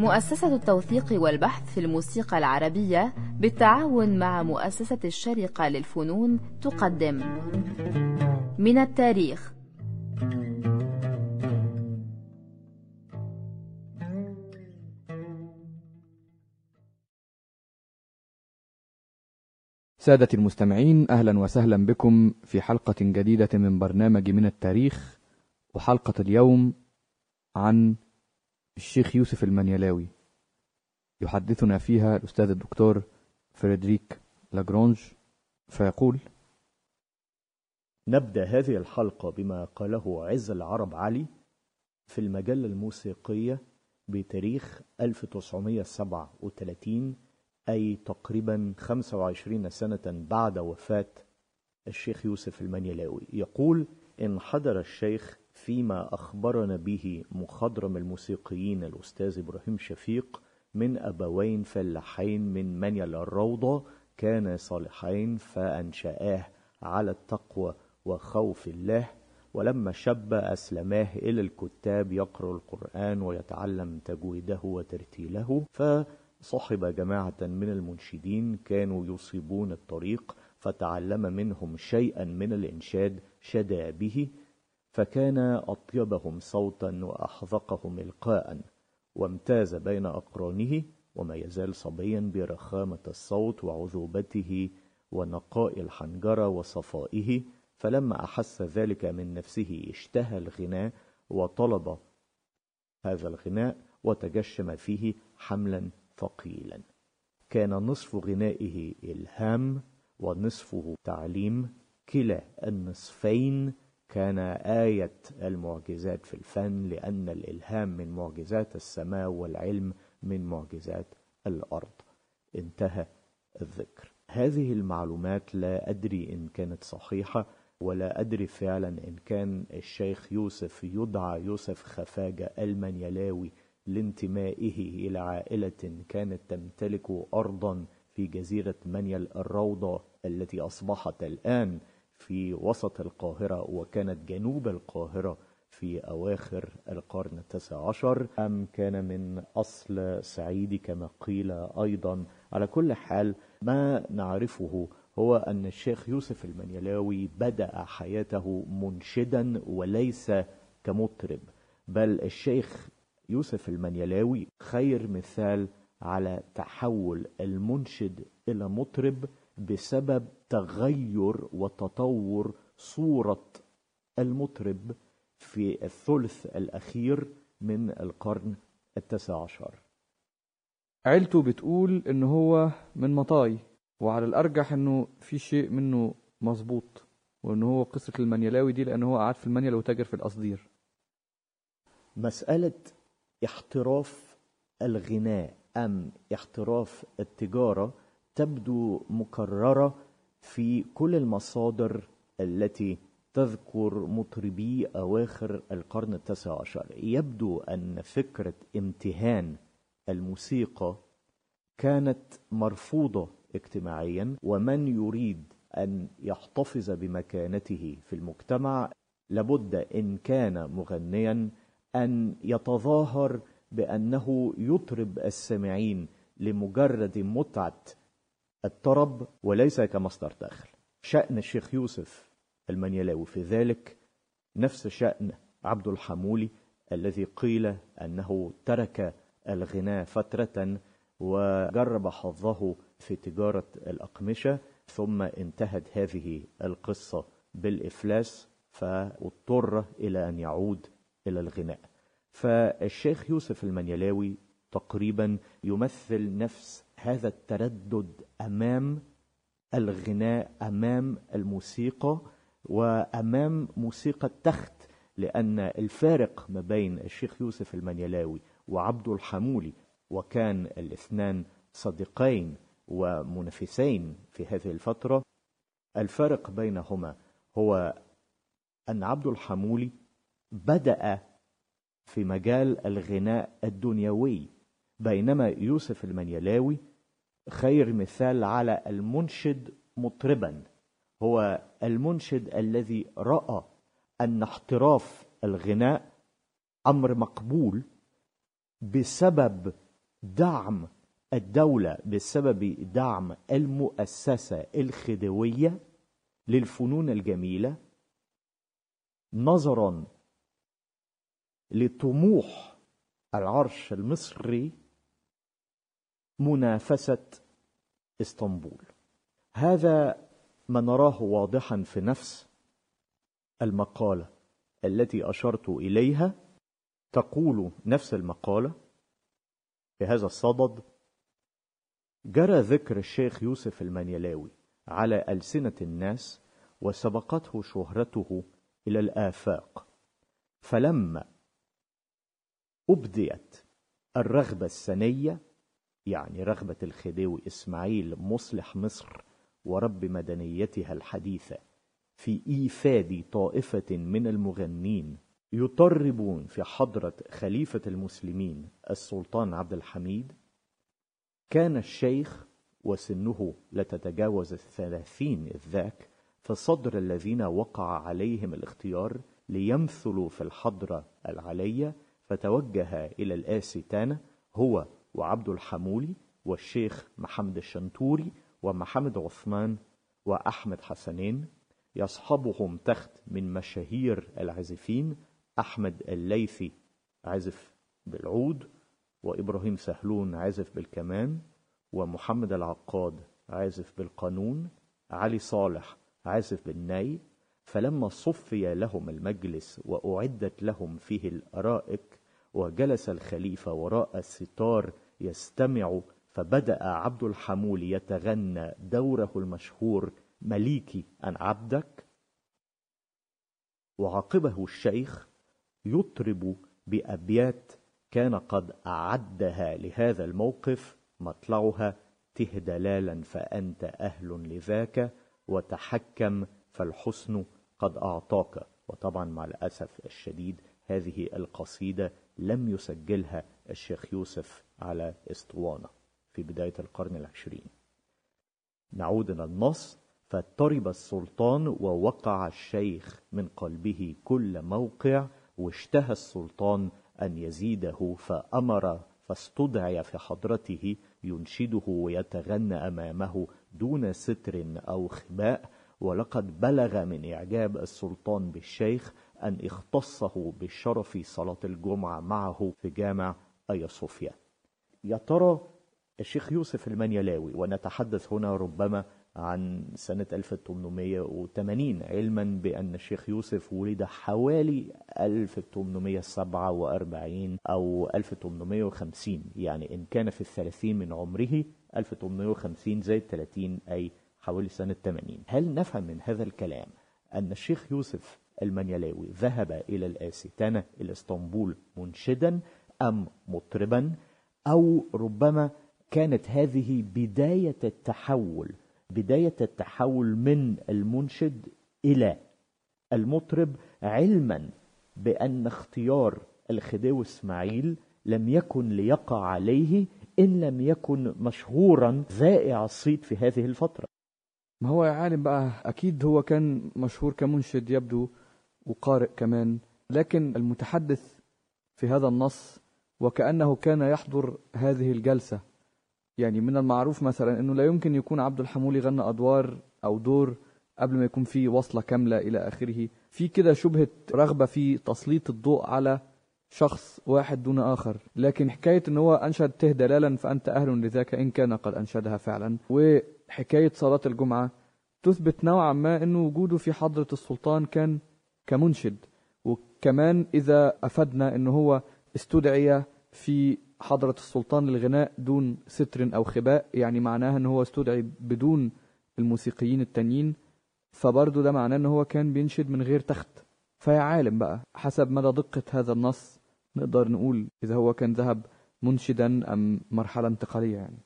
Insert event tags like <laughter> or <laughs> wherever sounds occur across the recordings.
مؤسسة التوثيق والبحث في الموسيقى العربية بالتعاون مع مؤسسة الشرقة للفنون تقدم. من التاريخ. سادة المستمعين أهلا وسهلا بكم في حلقة جديدة من برنامج من التاريخ وحلقة اليوم عن الشيخ يوسف المنيلاوي. يحدثنا فيها الأستاذ الدكتور فريدريك لاجرونج فيقول نبدأ هذه الحلقة بما قاله عز العرب علي في المجلة الموسيقية بتاريخ 1937 أي تقريبا 25 سنة بعد وفاة الشيخ يوسف المنيلاوي. يقول إن حضر الشيخ فيما أخبرنا به مخضرم الموسيقيين الأستاذ إبراهيم شفيق من أبوين فلاحين من منيل الروضة كان صالحين فأنشآه على التقوى وخوف الله ولما شب أسلماه إلى الكتاب يقرأ القرآن ويتعلم تجويده وترتيله فصحب جماعة من المنشدين كانوا يصيبون الطريق فتعلم منهم شيئا من الإنشاد شدا به فكان أطيبهم صوتا وأحذقهم إلقاء وامتاز بين أقرانه وما يزال صبيا برخامة الصوت وعذوبته ونقاء الحنجرة وصفائه. فلما أحس ذلك من نفسه اشتهى الغناء وطلب هذا الغناء وتجشم فيه حملا ثقيلا. كان نصف غنائه إلهام ونصفه تعليم كلا النصفين كان آية المعجزات في الفن لأن الإلهام من معجزات السماء والعلم من معجزات الأرض. انتهى الذكر. هذه المعلومات لا أدري إن كانت صحيحة ولا أدري فعلا إن كان الشيخ يوسف يدعى يوسف خفاجة المنيلاوي لانتمائه إلى عائلة كانت تمتلك أرضا في جزيرة منيل الروضة التي أصبحت الآن في وسط القاهرة وكانت جنوب القاهرة في أواخر القرن التاسع عشر. أم كان من أصل سعيدي كما قيل أيضا. على كل حال ما نعرفه هو أن الشيخ يوسف المنيلاوي بدأ حياته منشدا وليس كمطرب بل الشيخ يوسف المنيلاوي خير مثال على تحول المنشد إلى مطرب بسبب تغير وتطور صورة المطرب في الثلث الأخير من القرن التاسع عشر. عيلته بتقول إن هو من مطاي وعلى الأرجح إنه في شيء منه مظبوط وإن هو قصة المنيلاوي دي لأن هو قعد في المنيل وتاجر في القصدير. مسألة احتراف الغناء أم احتراف التجارة تبدو مكررة في كل المصادر التي تذكر مطربي أواخر القرن التاسع عشر. يبدو أن فكرة امتهان الموسيقى كانت مرفوضة اجتماعيا ومن يريد أن يحتفظ بمكانته في المجتمع لابد إن كان مغنيا أن يتظاهر بأنه يطرب السامعين لمجرد متعة الطرب وليس كمصدر دخل شأن الشيخ يوسف المنيلاوي في ذلك نفس شأن عبد الحمولي الذي قيل أنه ترك الغناء فترة وجرب حظه في تجارة الأقمشة ثم انتهت هذه القصة بالإفلاس فاضطر إلى أن يعود إلى الغناء. فالشيخ يوسف المنيلاوي تقريبا يمثل نفس هذا التردد أمام الغناء أمام الموسيقى وأمام موسيقى التخت لأن الفارق ما بين الشيخ يوسف المنيلاوي وعبد الحمولي وكان الاثنان صديقين ومنافسين في هذه الفترة الفارق بينهما هو أن عبد الحمولي بدأ في مجال الغناء الدنيوي بينما يوسف المنيلاوي خير مثال على المنشد مطربا. هو المنشد الذي رأى أن احتراف الغناء أمر مقبول بسبب دعم الدولة بسبب دعم المؤسسة الخديوية للفنون الجميلة نظرا لطموح العرش المصري منافسة إسطنبول. هذا ما نراه واضحا في نفس المقالة التي أشرت إليها. تقول نفس المقالة في هذا الصدد جرى ذكر الشيخ يوسف المنيلاوي على ألسنة الناس وسبقته شهرته إلى الآفاق. فلما أبديت الرغبة السنية يعني رغبة الخديوي إسماعيل مصلح مصر ورب مدنيتها الحديثة في إيفاد طائفة من المغنين يطربون في حضرة خليفة المسلمين السلطان عبد الحميد. كان الشيخ وسنه لتتجاوز الثلاثين إذ ذاك في صدر الذين وقع عليهم الاختيار ليمثلوا في الحضرة العلية فتوجه إلى الآستانة هو وعبد الحمولي والشيخ محمد الشنتوري ومحمد عثمان وأحمد حسنين يصحبهم تخت من مشاهير العازفين أحمد الليثي عزف بالعود وإبراهيم سهلون عازف بالكمان ومحمد العقاد عازف بالقانون علي صالح عازف بالناي. فلما صفي لهم المجلس وأعدت لهم فيه الأرائك وجلس الخليفة وراء الستار يستمع فبدأ عبد الحمول يتغنى دوره المشهور مليكي أن عبدك؟ وعقبه الشيخ يطرب بأبيات كان قد أعدها لهذا الموقف مطلعها ته دلالا فأنت أهل لذاك وتحكم فالحسن قد أعطاك. وطبعا مع الأسف الشديد هذه القصيدة لم يسجلها الشيخ يوسف على إسطوانة في بداية القرن العشرين. نعود إلى النص فاضطرب السلطان ووقع الشيخ من قلبه كل موقع واشتهى السلطان أن يزيده فأمر فاستدعي في حضرته ينشده ويتغنى أمامه دون ستر أو خباء ولقد بلغ من إعجاب السلطان بالشيخ أن اختصه بالشرف صلاة الجمعة معه في جامع أيا صوفيا. يا ترى الشيخ يوسف المنيلاوي ونتحدث هنا ربما عن سنة 1880 علما بأن الشيخ يوسف ولد حوالي 1847 أو 1850 يعني إن كان في الثلاثين من عمره 1850 زائد 30 أي حوالي سنة 80 هل نفهم من هذا الكلام أن الشيخ يوسف المنيلاوي. ذهب إلى الآستانة إلى إسطنبول منشدا أم مطربا؟ أو ربما كانت هذه بداية التحول بداية التحول من المنشد إلى المطرب علما بأن اختيار الخديوي إسماعيل لم يكن ليقع عليه إن لم يكن مشهورا ذائع الصيت في هذه الفترة. ما هو يا عالم بقى؟ أكيد هو كان مشهور كمنشد يبدو وقارئ كمان. لكن المتحدث في هذا النص وكأنه كان يحضر هذه الجلسة. يعني من المعروف مثلا أنه لا يمكن يكون عبد الحمولي غنى أدوار أو دور قبل ما يكون في وصلة كاملة إلى آخره. في كده شبهة رغبة في تسليط الضوء على شخص واحد دون آخر. لكن حكاية أن هو أنشد ته دلالا فأنت أهل لذاك إن كان قد أنشدها فعلا. وحكاية صلاة الجمعة تثبت نوعا ما أنه وجوده في حضرة السلطان كان كمنشد. وكمان إذا أفدنا أنه هو استدعي في حضرة السلطان للغناء دون ستر أو خباء يعني معناها أنه هو استدعي بدون الموسيقيين التانيين فبرضه ده معناه أنه هو كان بينشد من غير تخت. فيا عالم بقى حسب مدى دقة هذا النص نقدر نقول إذا هو كان ذهب منشدا أم مرحلة انتقالية يعني.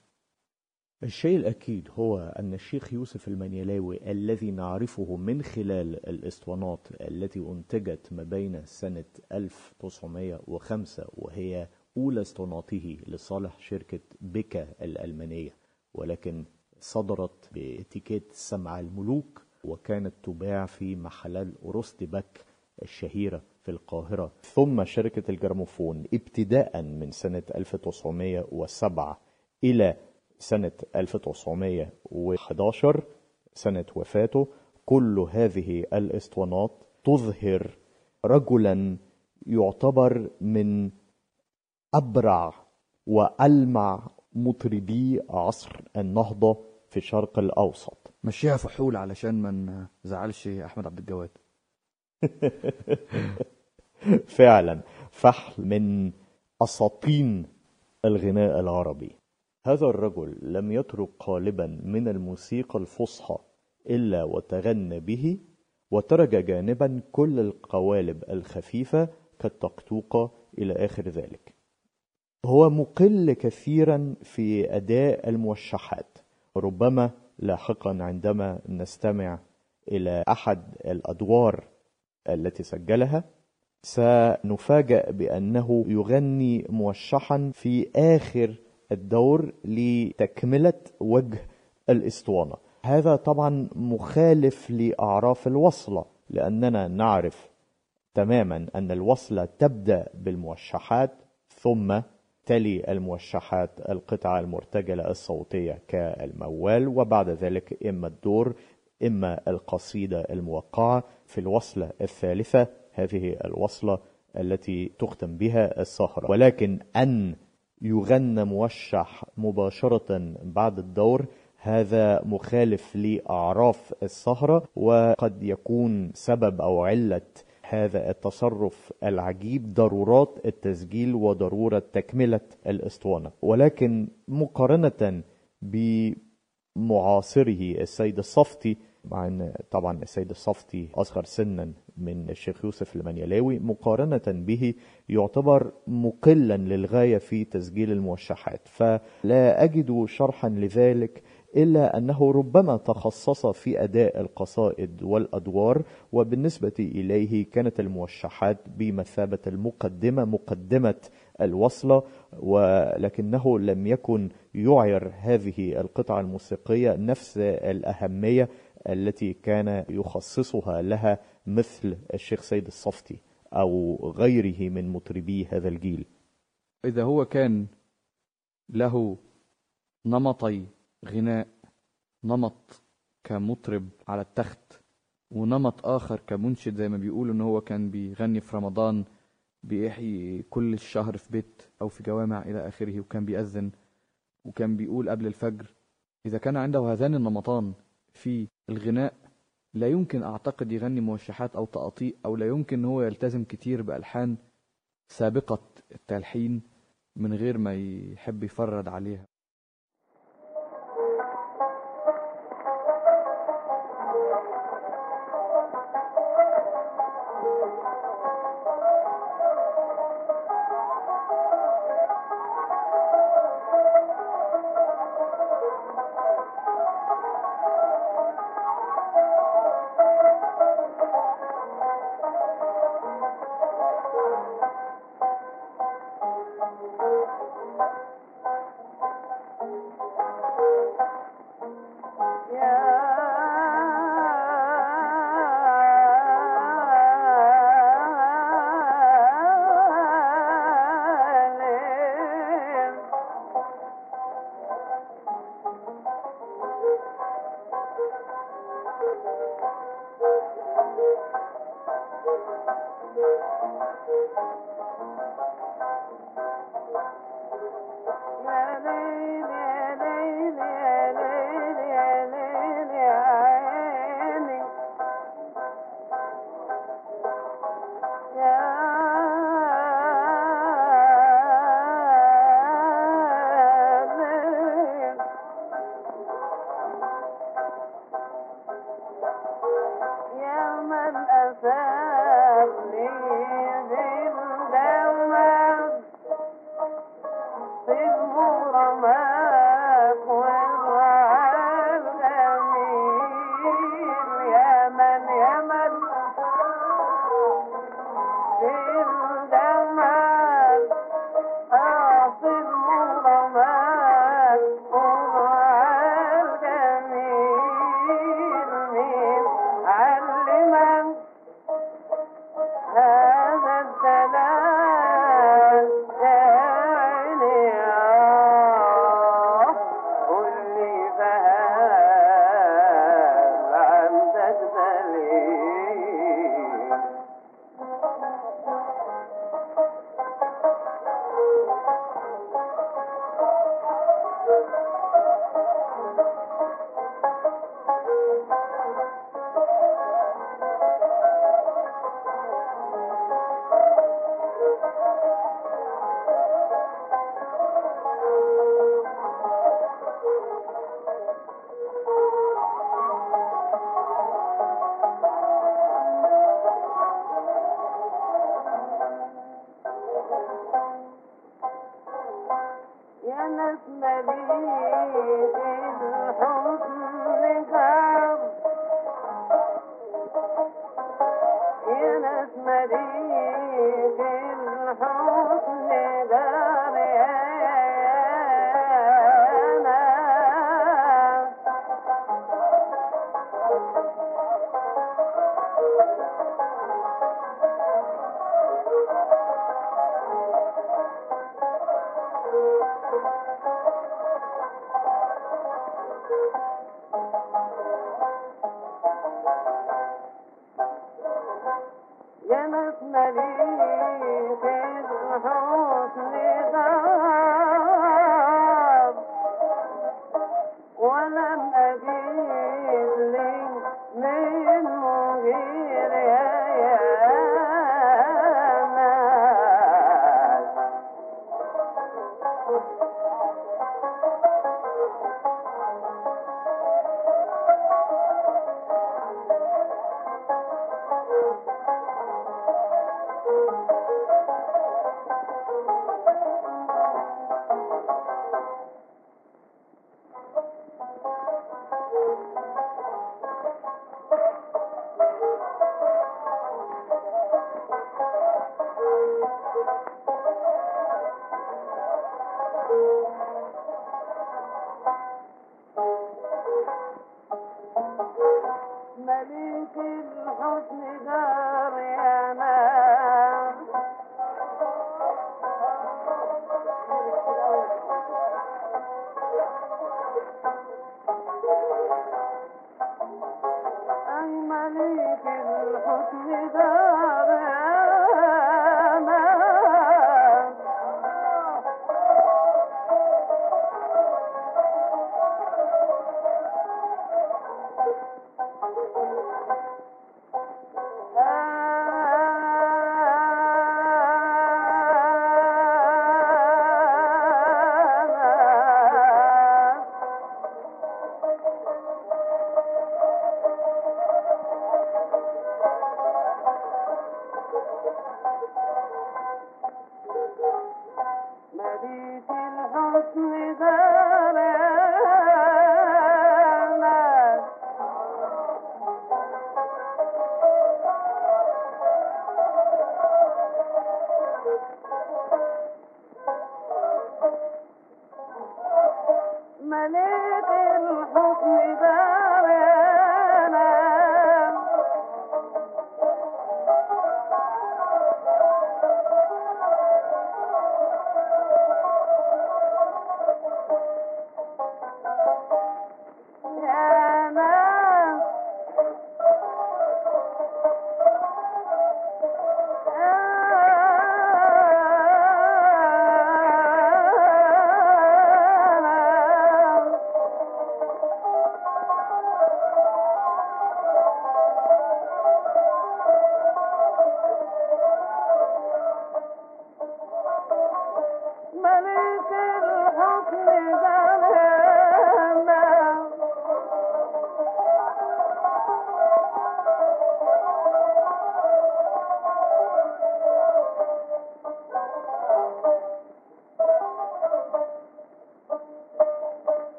الشيء الأكيد هو أن الشيخ يوسف المنيلاوي الذي نعرفه من خلال الإسطوانات التي أنتجت ما بين سنة 1905 وهي أولى إسطواناته لصالح شركة بيكا الألمانية. ولكن صدرت ب étiquette سمع الملوك وكانت تباع في محلات أوروزدي باك الشهيرة في القاهرة. ثم شركة الجراموفون ابتداء من سنة 1907 إلى سنة 1911 سنة وفاته كل هذه الاسطوانات تظهر رجلا يعتبر من أبرع وألمع مطربي عصر النهضة في الشرق الأوسط. مشيها فحول علشان ما نزعلش أحمد عبد الجواد. <laughs> فعلا فحل من أساطين الغناء العربي. هذا الرجل لم يترك قالبا من الموسيقى الفصحى إلا وتغنى به وترك جانبا كل القوالب الخفيفة كالتقطوقة إلى آخر ذلك. هو مقل كثيرا في أداء الموشحات. ربما لاحقا عندما نستمع إلى أحد الأدوار التي سجلها سنفاجأ بأنه يغني موشحا في آخر الدور لتكملة وجه الإسطوانة. هذا طبعا مخالف لأعراف الوصلة لأننا نعرف تماما أن الوصلة تبدأ بالموشحات ثم تلي الموشحات القطعة المرتجلة الصوتية كالموال وبعد ذلك إما الدور إما القصيدة الموقعة في الوصلة الثالثة هذه الوصلة التي تختم بها السهرة. ولكن أن يغنى موشح مباشرة بعد الدور. هذا مخالف لأعراف السهرة وقد يكون سبب أو علة هذا التصرف العجيب ضرورات التسجيل وضرورة تكملة الأسطوانة. ولكن مقارنة بمعاصره السيد الصفتي مع ان طبعا السيد الصفتي أصغر سنا من الشيخ يوسف المنيلاوي مقارنة به يعتبر مقلا للغاية في تسجيل الموشحات. فلا أجد شرحا لذلك إلا أنه ربما تخصص في أداء القصائد والأدوار وبالنسبة إليه كانت الموشحات بمثابة المقدمة مقدمة الوصلة ولكنه لم يكن يعير هذه القطعة الموسيقية نفس الأهمية التي كان يخصصها لها مثل الشيخ سيد الصفتي أو غيره من مطربي هذا الجيل. إذا هو كان له نمطي غناء نمط كمطرب على التخت ونمط آخر كمنشد زي ما بيقولوا إن هو كان بيغني في رمضان بيحيي كل الشهر في بيت أو في جوامع إلى آخره وكان بيأذن وكان بيقول قبل الفجر إذا كان عنده هذان النمطان في الغناء لا يمكن أعتقد يغني موشحات أو تقاطيع أو لا يمكن هو يلتزم كتير بألحان سابقة التلحين من غير ما يحب يفرد عليها.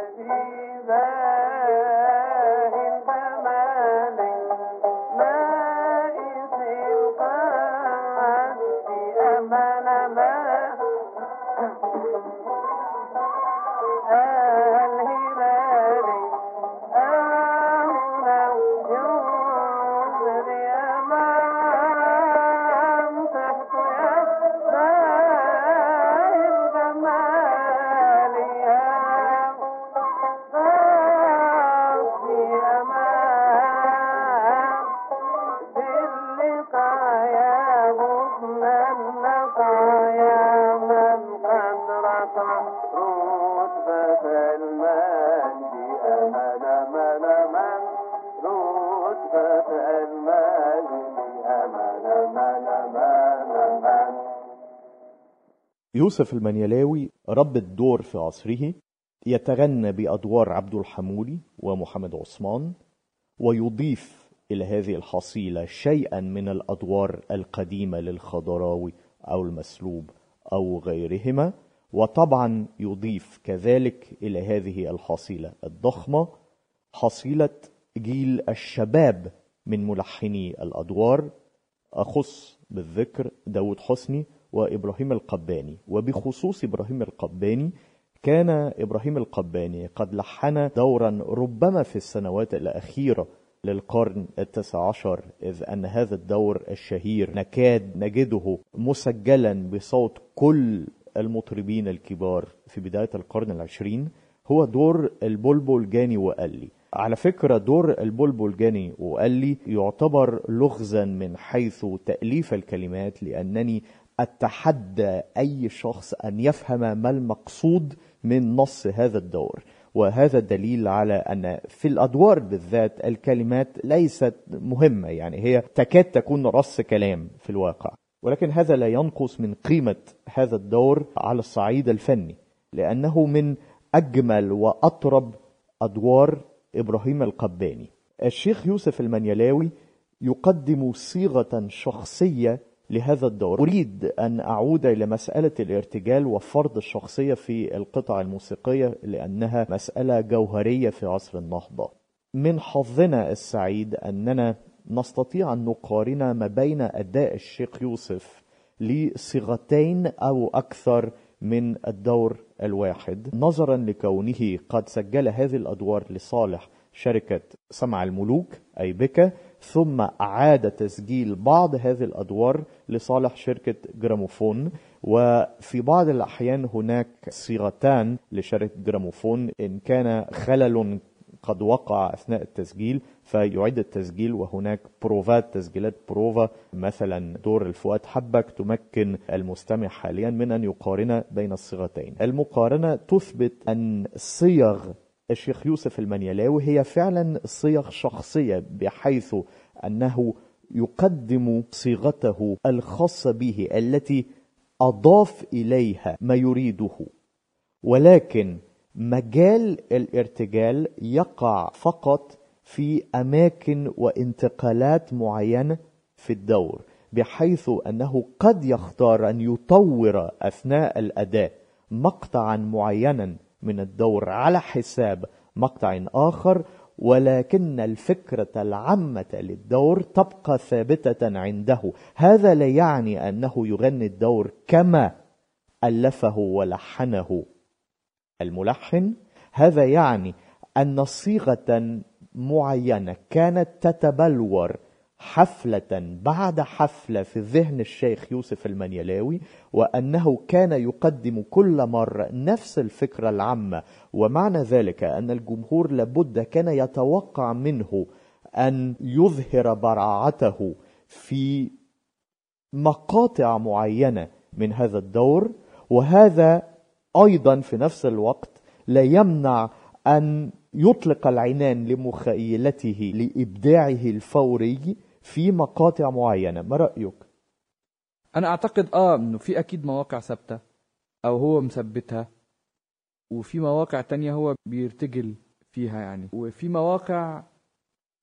Shri يوسف المنيلاوي رب الدور في عصره يتغنى بأدوار عبد الحمولي ومحمد عثمان ويضيف إلى هذه الحصيلة شيئا من الأدوار القديمة للخضراوي أو المسلوب أو غيرهما وطبعا يضيف كذلك إلى هذه الحصيلة الضخمة حصيلة جيل الشباب من ملحني الأدوار. أخص بالذكر داود حسني وإبراهيم القباني. وبخصوص إبراهيم القباني كان إبراهيم القباني قد لحن دورا ربما في السنوات الأخيرة للقرن التاسع عشر إذ أن هذا الدور الشهير نكاد نجده مسجلا بصوت كل المطربين الكبار في بداية القرن العشرين. هو دور البلبل جاني وقال على فكرة دور البلبل جاني وقال لي يعتبر لغزا من حيث تأليف الكلمات لأنني أتحدى أي شخص أن يفهم ما المقصود من نص هذا الدور وهذا دليل على أن في الأدوار بالذات الكلمات ليست مهمة يعني هي تكاد تكون رص كلام في الواقع. ولكن هذا لا ينقص من قيمة هذا الدور على الصعيد الفني لأنه من أجمل وأطرب أدوار إبراهيم القباني. الشيخ يوسف المنيلاوي يقدم صيغة شخصية لهذا الدور. أريد أن أعود إلى مسألة الارتجال وفرض الشخصية في القطع الموسيقية لأنها مسألة جوهرية في عصر النهضة. من حظنا السعيد أننا نستطيع أن نقارن ما بين أداء الشيخ يوسف لصيغتين أو أكثر من الدور الواحد. نظرا لكونه قد سجل هذه الأدوار لصالح شركة سمع الملوك أي بكا ثم أعاد تسجيل بعض هذه الأدوار لصالح شركة جراموفون. وفي بعض الأحيان هناك صيغتان لشركة جراموفون. إن كان خلل قد وقع أثناء التسجيل فيعيد التسجيل وهناك بروفات تسجيلات بروفا. مثلا دور الفؤاد حبك تمكن المستمع حاليا من أن يقارن بين الصيغتين. المقارنة تثبت أن صيغ الشيخ يوسف المنيلاوي هي فعلا صيغ شخصية بحيث أنه يقدم صيغته الخاصة به التي أضاف إليها ما يريده. ولكن مجال الارتجال يقع فقط في أماكن وانتقالات معينة في الدور بحيث أنه قد يختار أن يطور أثناء الأداء مقطعا معينا من الدور على حساب مقطع آخر ولكن الفكرة العامة للدور تبقى ثابتة عنده. هذا لا يعني أنه يغني الدور كما ألفه ولحنه الملحن. هذا يعني أن صيغة معينة كانت تتبلور حفلة بعد حفلة في ذهن الشيخ يوسف المنيلاوي وأنه كان يقدم كل مرة نفس الفكرة العامة. ومعنى ذلك أن الجمهور لابد كان يتوقع منه أن يظهر براعته في مقاطع معينة من هذا الدور. وهذا أيضا في نفس الوقت لا يمنع أن يطلق العنان لمخيلته لإبداعه الفوري. في مقاطع معينة ما رأيك؟ أنا أعتقد آه إنه في أكيد مواقع ثابتة أو هو مثبتها وفي مواقع تانية هو بيرتجل فيها يعني. وفي مواقع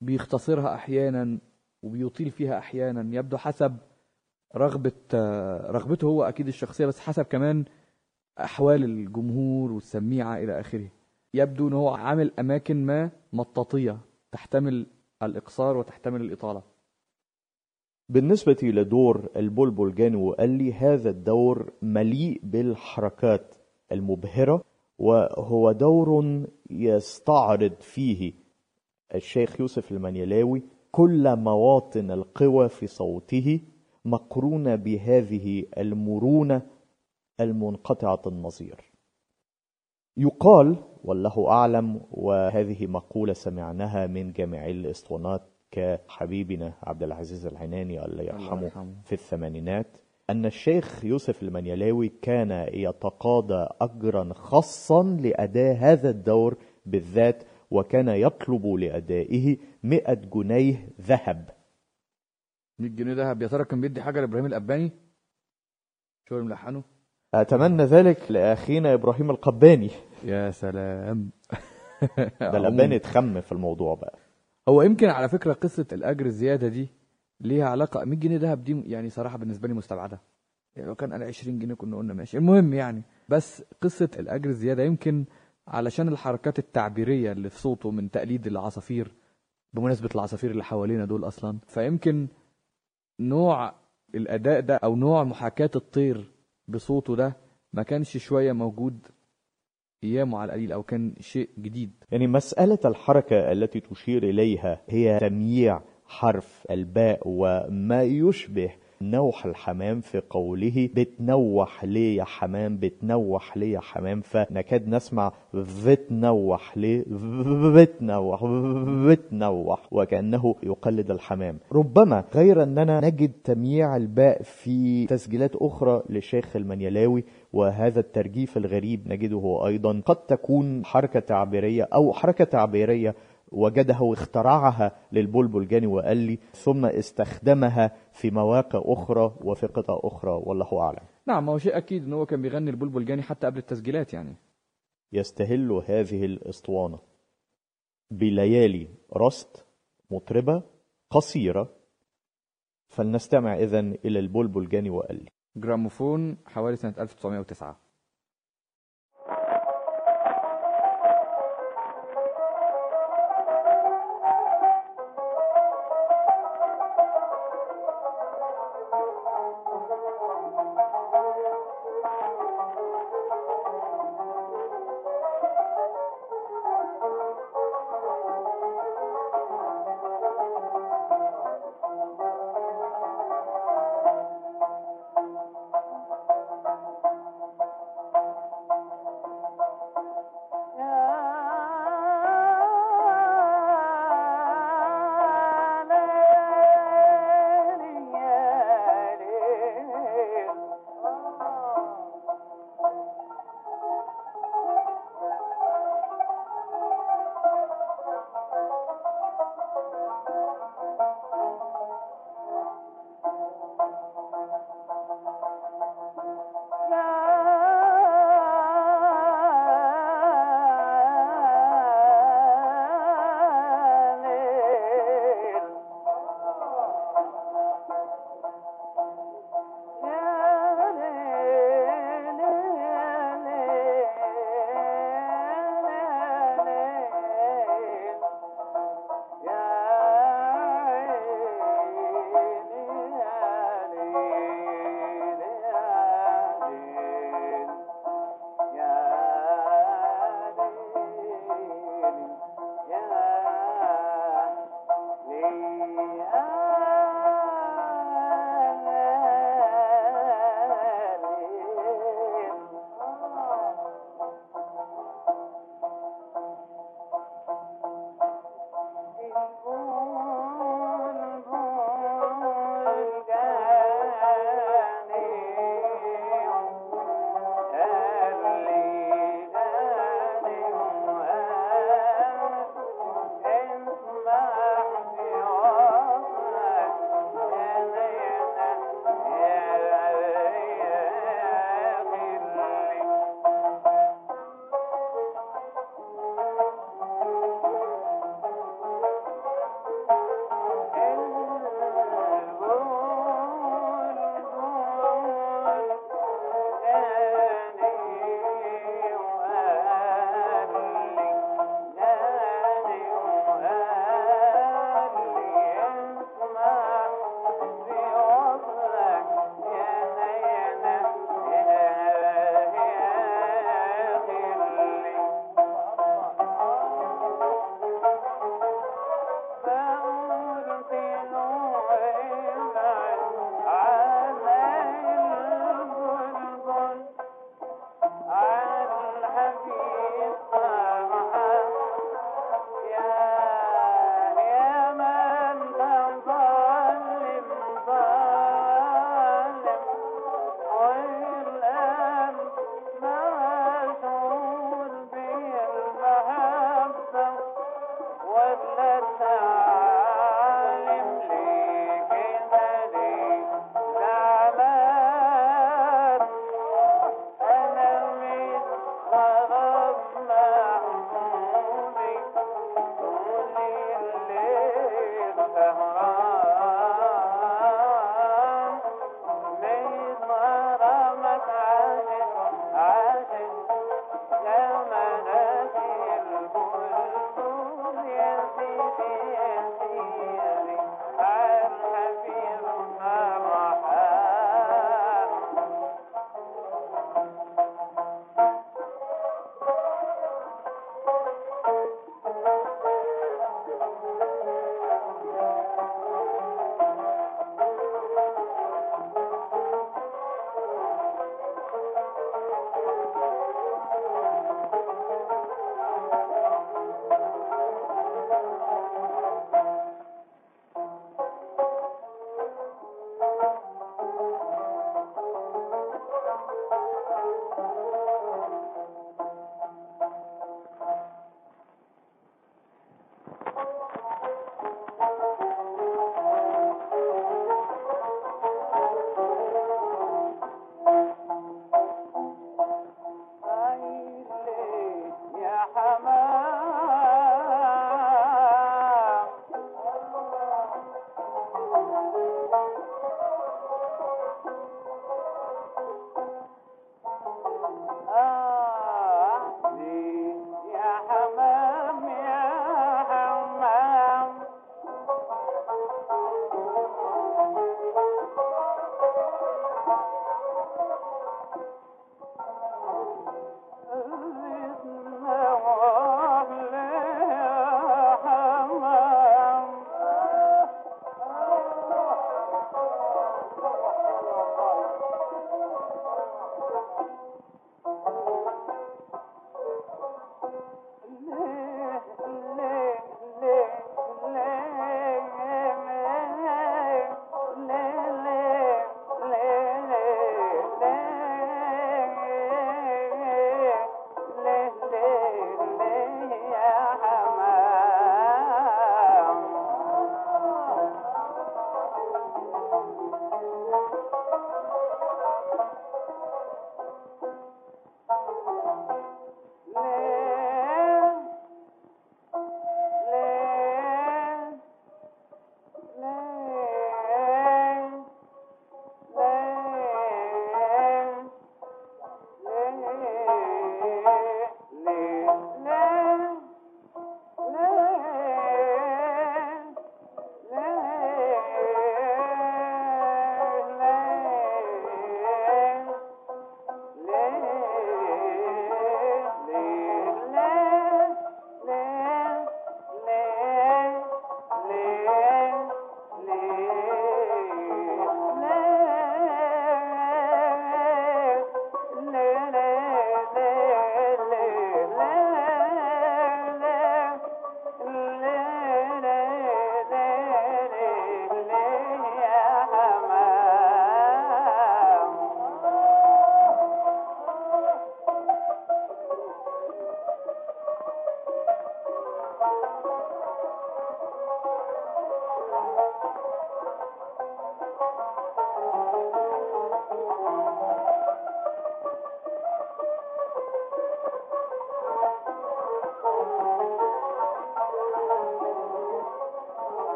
بيختصرها أحيانا وبيطيل فيها أحيانا يبدو حسب رغبة رغبته هو أكيد الشخصية بس حسب كمان أحوال الجمهور والسميعة إلى آخره. يبدو أنه هو عامل أماكن ما مطاطية تحتمل الإقصار وتحتمل الإطالة. بالنسبة لدور البلبل جانو قال لي هذا الدور مليء بالحركات المبهرة وهو دور يستعرض فيه الشيخ يوسف المنيلاوي كل مواطن القوى في صوته مقرونة بهذه المرونة المنقطعة النظير. يقال والله أعلم وهذه مقولة سمعناها من جامعي الإسطوانات كحبيبنا عبد العزيز العناني الله يرحمه في الثمانينات أن الشيخ يوسف المنيلاوي كان يتقاضى أجرا خاصا لأداء هذا الدور بالذات وكان يطلب لأدائه مئة جنيه ذهب. 100 جنيه ذهب. يا ترى كان بيدي حاجة لإبراهيم الأباني؟ شو اللي ملحنه؟ أتمنى ذلك لأخينا إبراهيم القباني. يا سلام. <laughs> ده لبان اتخم في الموضوع بقى. هو يمكن على فكرة قصة الأجر الزيادة دي ليها علاقة. 100 جنيه دهب دي يعني صراحة بالنسبة لي مستبعدة. يعني لو كان قال 20 جنيه كنا قلنا ماشي. المهم يعني بس قصة الأجر الزيادة يمكن علشان الحركات التعبيرية اللي في صوته من تقليد العصافير بمناسبة العصافير اللي حوالينا دول أصلا فيمكن نوع الأداء ده أو نوع محاكاة الطير بصوته ده ما كانش شوية موجود أيامه على القليل أو كان شيء جديد. يعني مسألة الحركة التي تشير إليها هي تمييع حرف الباء وما يشبه نوح الحمام في قوله بتنوح ليه يا حمام بتنوح ليه يا حمام. فنكاد نسمع بتنوح ليه بتنوح بتنوح وكأنه يقلد الحمام. ربما غير أننا نجد تمييع الباء في تسجيلات أخرى للشيخ المنيلاوي وهذا الترجيف الغريب نجده أيضا. قد تكون حركة تعبيرية أو حركة تعبيرية وجدها واخترعها للبلبلجاني وقال لي ثم استخدمها في مواقع أخرى وفي قطع أخرى والله أعلم. نعم هو شيء أكيد إن هو كان بيغني البلبل جاني حتى قبل التسجيلات يعني. يستهل هذه الأسطوانة بليالي رست مطربة قصيرة. فلنستمع إذن إلى البلبلجاني وقال لي. جراموفون حوالي سنة 1909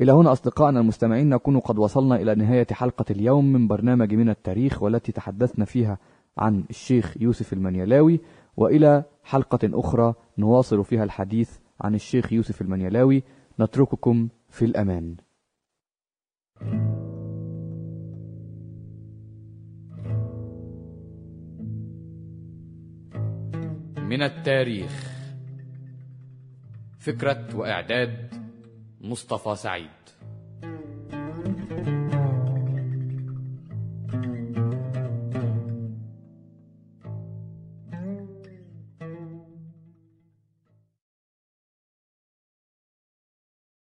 إلى هنا أصدقائنا المستمعين نكون قد وصلنا إلى نهاية حلقة اليوم من برنامج من التاريخ والتي تحدثنا فيها عن الشيخ يوسف المنيلاوي. وإلى حلقة أخرى نواصل فيها الحديث عن الشيخ يوسف المنيلاوي. نترككم في الأمان. من التاريخ فكرة وإعداد مصطفى سعيد.